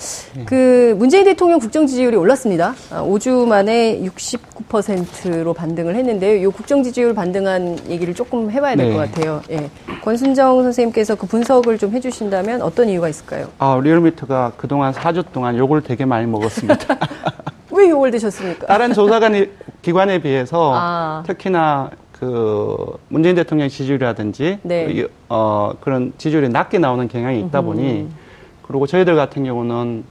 그 문재인 대통령 국정 지지율이 올랐습니다. 아, 5주 만에 69%로 반등을 했는데요. 이 국정 지지율 반등한 얘기를 조금 해봐야 될 네. 것 같아요. 예. 권순정 선생님께서 그 분석을 좀 해주신다면 어떤 이유가 있을까요? 아, 리얼미터가 그동안 4주 동안 욕을 되게 많이 먹었습니다. (laughs) 왜 욕을 드셨습니까? 다른 조사관 기관에 비해서 아. 특히나 그 문재인 대통령 지지율이라든지 네. 이- 어, 그런 지지율이 낮게 나오는 경향이 있다 보니 그리고 저희들 같은 경우는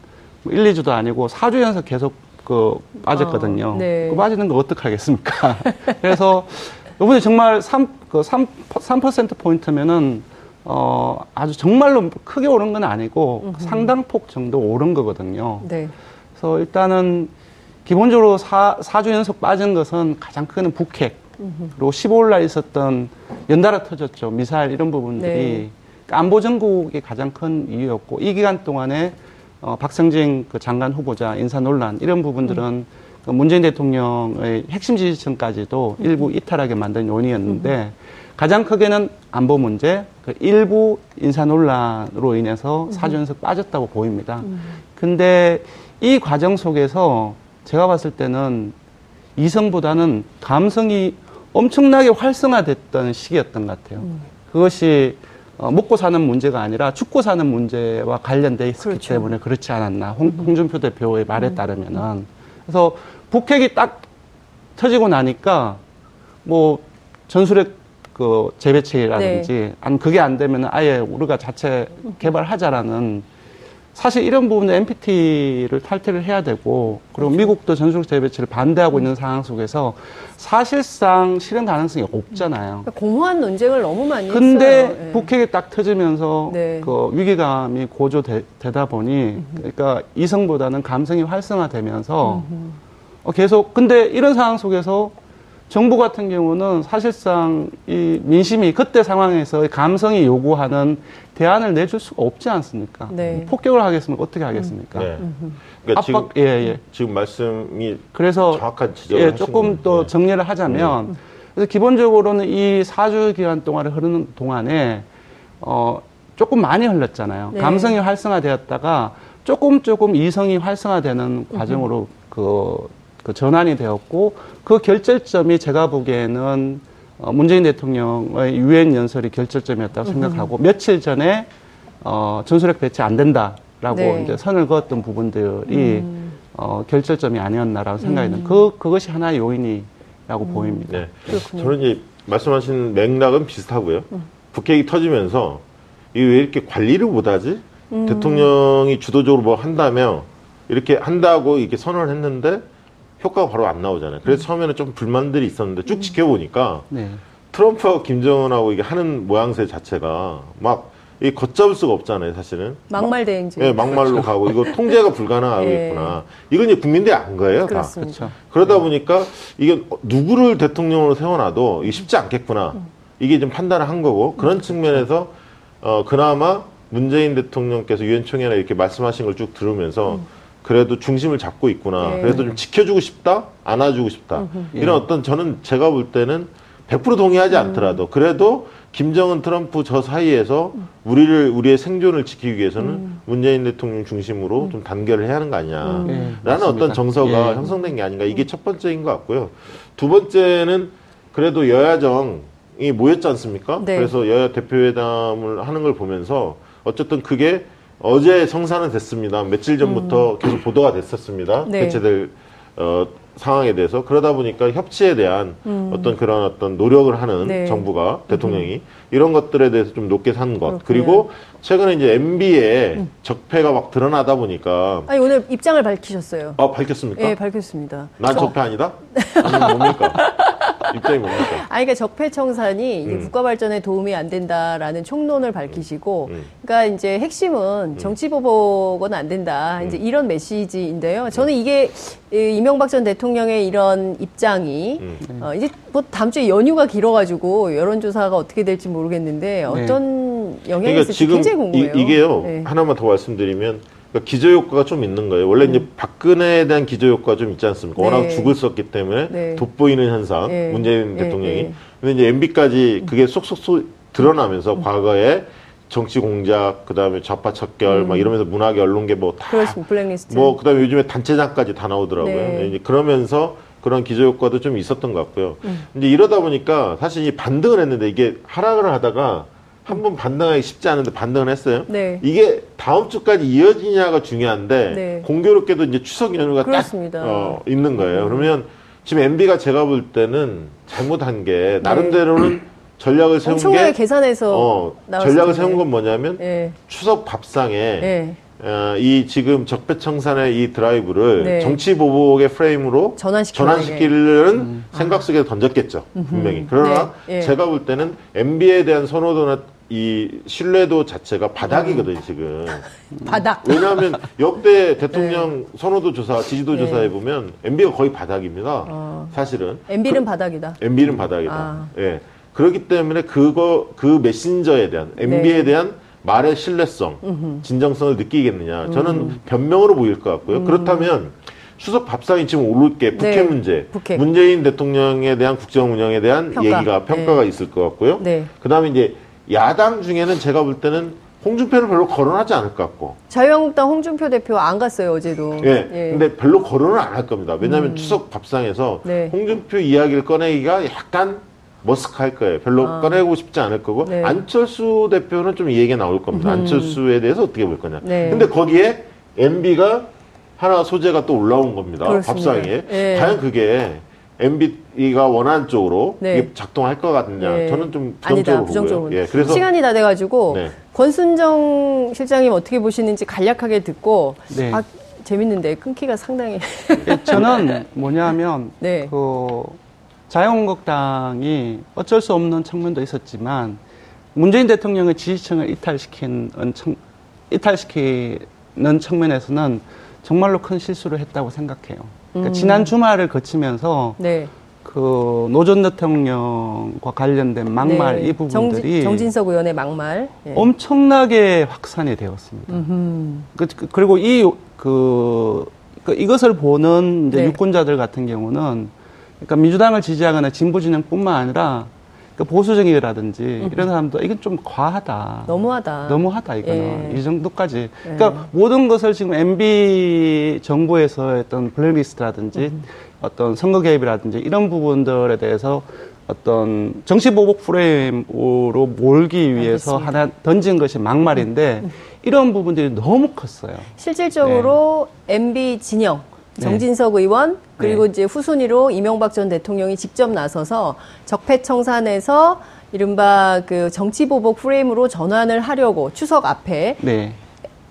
뭐 1, 2주도 아니고 4주 연속 계속 그 빠졌거든요. 아, 네. 그 빠지는 거 어떡하겠습니까? (laughs) 그래서 이번에 정말 3, 그 3, 3% 포인트면은 어, 아주 정말로 크게 오른 건 아니고 상당폭 정도 오른 거거든요. 네. 그래서 일단은 기본적으로 사, 4주 연속 빠진 것은 가장 큰 북핵, 그리고 15일 날 있었던 연달아 터졌죠. 미사일 이런 부분들이 네. 안보 정국이 가장 큰 이유였고 이 기간 동안에 어, 박성진 그 장관 후보자 인사 논란 이런 부분들은 그 문재인 대통령의 핵심 지지층까지도 일부 이탈하게 만든 요인이었는데 가장 크게는 안보 문제, 그 일부 인사 논란으로 인해서 사주 연속 빠졌다고 보입니다. 근데 이 과정 속에서 제가 봤을 때는 이성보다는 감성이 엄청나게 활성화됐던 시기였던 것 같아요. 그것이 어, 먹고 사는 문제가 아니라 죽고 사는 문제와 관련돼 있기 그렇죠. 때문에 그렇지 않았나. 홍, 홍준표 대표의 말에 따르면은. 그래서 북핵이 딱 터지고 나니까 뭐 전술핵 그 재배치라든지 아니 그게 안 되면 아예 우리가 자체 개발하자라는 사실 이런 부분에 NPT를 탈퇴를 해야 되고 그리고 미국도 전술핵 재배치를 반대하고 있는 상황 속에서 사실상 실현 가능성이 없잖아요. 그러니까 공허한 논쟁을 너무 많이 근데 했어요. 예. 북핵이 딱 터지면서 네. 그 위기감이 고조되다 보니 그러니까 이성보다는 감성이 활성화되면서 어, 계속 근데 이런 상황 속에서 정부 같은 경우는 사실상 이 민심이 그때 상황에서 이 감성이 요구하는 대안을 내줄 수가 없지 않습니까? 네. 폭격을 하겠습니까? 어떻게 하겠습니까? 네. 그러니까 지금, 압박, 예, 예. 지금 말씀이 그래서 정확한 지적을 예, 조금. 또 네. 정리를 하자면 그래서 기본적으로는 이 4주 기간 동안에 흐르는 동안에 어 조금 많이 흘렀잖아요. 네. 감성이 활성화되었다가 조금 조금 이성이 활성화되는 과정으로 그, 그 전환이 되었고 그 결절점이 제가 보기에는 어, 문재인 대통령의 유엔 연설이 결절점이었다고 생각하고 며칠 전에 어, 전술핵 배치 안 된다라고 네. 이제 선을 그었던 부분들이 어, 결절점이 아니었나라고 생각이 듭니다. 그, 그것이 하나의 요인이라고 보입니다. 네. 그렇군요. 저는 이제 말씀하신 맥락은 비슷하고요. 북핵이 터지면서 이게 왜 이렇게 관리를 못하지? 대통령이 주도적으로 뭐 한다며 이렇게 한다고 이렇게 선언을 했는데 효과가 바로 안 나오잖아요. 그래서 처음에는 좀 불만들이 있었는데 쭉 지켜보니까 네. 트럼프하고 김정은하고 이게 하는 모양새 자체가 막 이 걷잡을 수가 없잖아요, 사실은. 막말 대행진. 예, 막말로 가고 이거 통제가 불가능하겠구나. (laughs) 이건 이제 국민들이 안 거예요, 다. 그렇습니다. 그렇죠. 그러다 보니까 이게 누구를 대통령으로 세워놔도 이게 쉽지 않겠구나. 이게 좀 판단을 한 거고 그런 측면에서 어 그나마 문재인 대통령께서 유엔 총회나 이렇게 말씀하신 걸 쭉 들으면서 그래도 중심을 잡고 있구나. 네. 그래도 좀 지켜주고 싶다, 안아주고 싶다. 이런 어떤 저는 제가 볼 때는 100% 동의하지 않더라도 그래도 김정은 트럼프 저 사이에서 우리를 우리의 생존을 지키기 위해서는 문재인 대통령 중심으로 좀 단결을 해야 하는 거 아니냐. 예, 라는. 어떤 정서가 예. 형성된 게 아닌가. 이게 첫 번째인 것 같고요. 두 번째는 그래도 여야정이 모였지 않습니까? 네. 그래서 여야 대표회담을 하는 걸 보면서 어쨌든 그게 어제 성사는 됐습니다. 며칠 전부터 계속 보도가 됐었습니다. 네. 개최될 어, 상황에 대해서 그러다 보니까 협치에 대한 어떤 그런 어떤 노력을 하는 네. 정부가 대통령이 이런 것들에 대해서 좀 높게 산 것 그렇군요. 그리고 최근에 이제 MB에 적폐가 막 드러나다 보니까 아니 오늘 입장을 밝히셨어요. 아 밝혔습니까? 예, 밝혔습니다. 난 적폐 아니다? 아니면 (laughs) 뭡니까? 입장이 뭡니까? 아니, 그러니까 적폐청산이 음. 국가 발전에 도움이 안 된다라는 총론을 밝히시고, 음. 그러니까 이제 핵심은 정치보복은 안 된다. 이제 이런 메시지인데요. 저는 이게 이 이명박 전 대통령의 이런 입장이 음. 어, 이제 뭐 다음 주에 연휴가 길어가지고 여론조사가 어떻게 될지 모르겠는데 어떤 영향이 그러니까 있을지 굉장히 궁금해요. 이, 게요 네. 하나만 더 말씀드리면 그러니까 기저 효과가 좀 있는 거예요. 원래 이제 박근혜에 대한 기저 효과가 좀 있지 않습니까? 워낙 네. 죽을 썼기 때문에 네. 돋보이는 현상, 예. 문재인 예, 대통령이. 예. 근데 이제 MB까지 그게 쏙쏙 쏙 드러나면서 과거에 정치 공작, 그 다음에 좌파 척결, 막 이러면서 문학의 언론계 뭐 다. 블랙리스트. 뭐, 그 다음에 요즘에 단체장까지 다 나오더라고요. 네. 네, 이제 그러면서 그런 기저 효과도 좀 있었던 것 같고요. 음. 이제 이러다 보니까 사실 이 반등을 했는데 이게 하락을 하다가 한 번 반등하기 쉽지 않은데 반등을 했어요. 네. 이게 다음 주까지 이어지냐가 중요한데 네. 공교롭게도 이제 추석 연휴가 그렇습니다. 딱 어, 있는 거예요. 그러면 지금 MB가 제가 볼 때는 잘못한 게 나름대로는 (clears throat) 전략을 세운 네. 게 계산해서 어, 전략을. 세운 건 뭐냐면 예. 추석 밥상에 예. 어, 이 지금 적폐청산의 이 드라이브를 네. 정치 보복의 프레임으로 전환시키는 전환시키려는 생각 속에 던졌겠죠 분명히 그러나 네, 예. 제가 볼 때는 MB에 대한 선호도나 이 신뢰도 자체가 바닥이거든요 지금 (laughs) 바닥. 왜냐하면 역대 (laughs) 대통령 선호도 조사 지지도 네. 조사해 보면 MB가 거의 바닥입니다 어. 사실은 MB는 바닥이다. MB는 바닥이다. 아. 예. 그렇기 때문에 그거 그 메신저에 대한 MB에 네. 대한 말의 신뢰성, 진정성을 느끼겠느냐. 저는 변명으로 보일 것 같고요. 그렇다면 추석 밥상이 지금 오를 게 북핵 네. 문제, 북핵. 문재인 대통령에 대한 국정 운영에 대한 평가. 얘기가 평가가 있을 것 같고요. 네. 그다음에 이제 야당 중에는 제가 볼 때는 홍준표를 별로 거론하지 않을 것 같고. 자유한국당 홍준표 대표 안 갔어요 어제도. 예. 예. 근데 별로 거론을 안 할 겁니다. 왜냐하면 추석 밥상에서 네. 홍준표 이야기를 꺼내기가 약간 머쓱할 거예요. 별로 아. 꺼내고 싶지 않을 거고 네. 안철수 대표는 좀 이 얘기가 나올 겁니다. 안철수에 대해서 어떻게 볼 거냐. 네. 근데 거기에 MB가 하나 소재가 또 올라온 겁니다. 그렇습니다. 밥상에. 예. 과연 그게 MB가 원하는 쪽으로 네. 이게 작동할 것 같느냐. 네. 저는 좀 아니다 부정적으로 부정적으로. 보고요. 예. 그래서 시간이 다 돼가지고 네. 권순정 실장님 어떻게 보시는지 간략하게 듣고 네. 아 재밌는데 끊기가 상당히 예, 저는 (laughs) 뭐냐면 네. 그 자유한국당이 어쩔 수 없는 측면도 있었지만 문재인 대통령의 지지층을 이탈시킨 청- 이탈시키는 측면에서는 정말로 큰 실수를 했다고 생각해요. 그러니까 지난 주말을 거치면서 네. 그 노전 대통령과 관련된 막말 네. 이 부분들이 정진, 석 의원의 막말. 예. 엄청나게 확산이 되었습니다. 그, 그- 그리고 이, 그, 그 이것을 보는 네. 유권자들 같은 경우는 그러니까 민주당을 지지하거나 진보 진영뿐만 아니라 그 보수정이라든지 이런 사람도 이건 좀 과하다. 너무하다. 너무하다 이거는 예. 이 정도까지. 그러니까 모든 것을 지금 MB 정부에서 했던 블랙리스트라든지 음. 어떤 선거 개입이라든지 이런 부분들에 대해서 어떤 정치 보복 프레임으로 몰기 위해서 알겠습니다. 음. 하나 던진 것이 막말인데 이런 부분들이 너무 컸어요. 실질적으로 MB 진영, 네. 정진석 의원, 그리고 네. 이제 후순위로 이명박 전 대통령이 직접 나서서 적폐청산에서 이른바 그 정치보복 프레임으로 전환을 하려고 추석 앞에 네.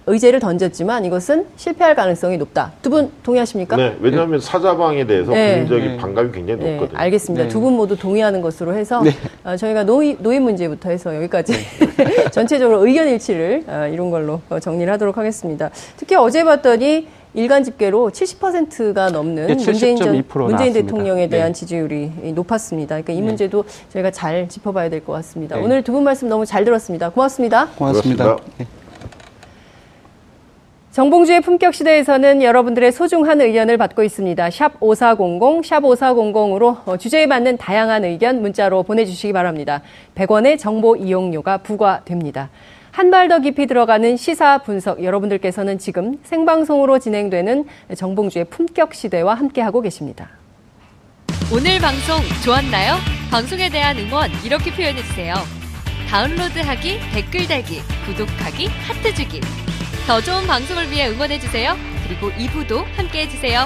의제를 던졌지만 이것은 실패할 가능성이 높다. 두 분 동의하십니까? 네, 왜냐하면 사자방에 대해서 네. 국민적인 네. 반감이 굉장히 네, 높거든요. 알겠습니다. 네. 두분 모두 동의하는 것으로 해서 네. 어, 저희가 노인, 노인 문제부터 해서 여기까지 (laughs) 전체적으로 의견 일치를 어, 이룬 걸로 어, 정리를 하도록 하겠습니다. 특히 어제 봤더니 일간 집계로 70%가 넘는 네, 문재인, 전, 70.2% 문재인 나왔습니다. 대통령에 대한 네. 지지율이 높았습니다. 그러니까 이 문제도 저희가 잘 짚어봐야 될 것 같습니다. 네. 오늘 두 분 말씀 너무 잘 들었습니다. 고맙습니다. 고맙습니다. 그렇습니다. 네. 정봉주의 품격 시대에서는 여러분들의 소중한 의견을 받고 있습니다. 샵 5400, 샵 5400으로 어, 주제에 맞는 다양한 의견 문자로 보내주시기 바랍니다. 100원의 정보 이용료가 부과됩니다. 한 발 더 깊이 들어가는 시사 분석 여러분들께서는 지금 생방송으로 진행되는 정봉주의 품격 시대와 함께하고 계십니다. 오늘 방송 좋았나요? 방송에 대한 응원 이렇게 표현해주세요. 다운로드하기, 댓글 달기, 구독하기, 하트 주기. 더 좋은 방송을 위해 응원해주세요. 그리고 2부도 함께 해주세요.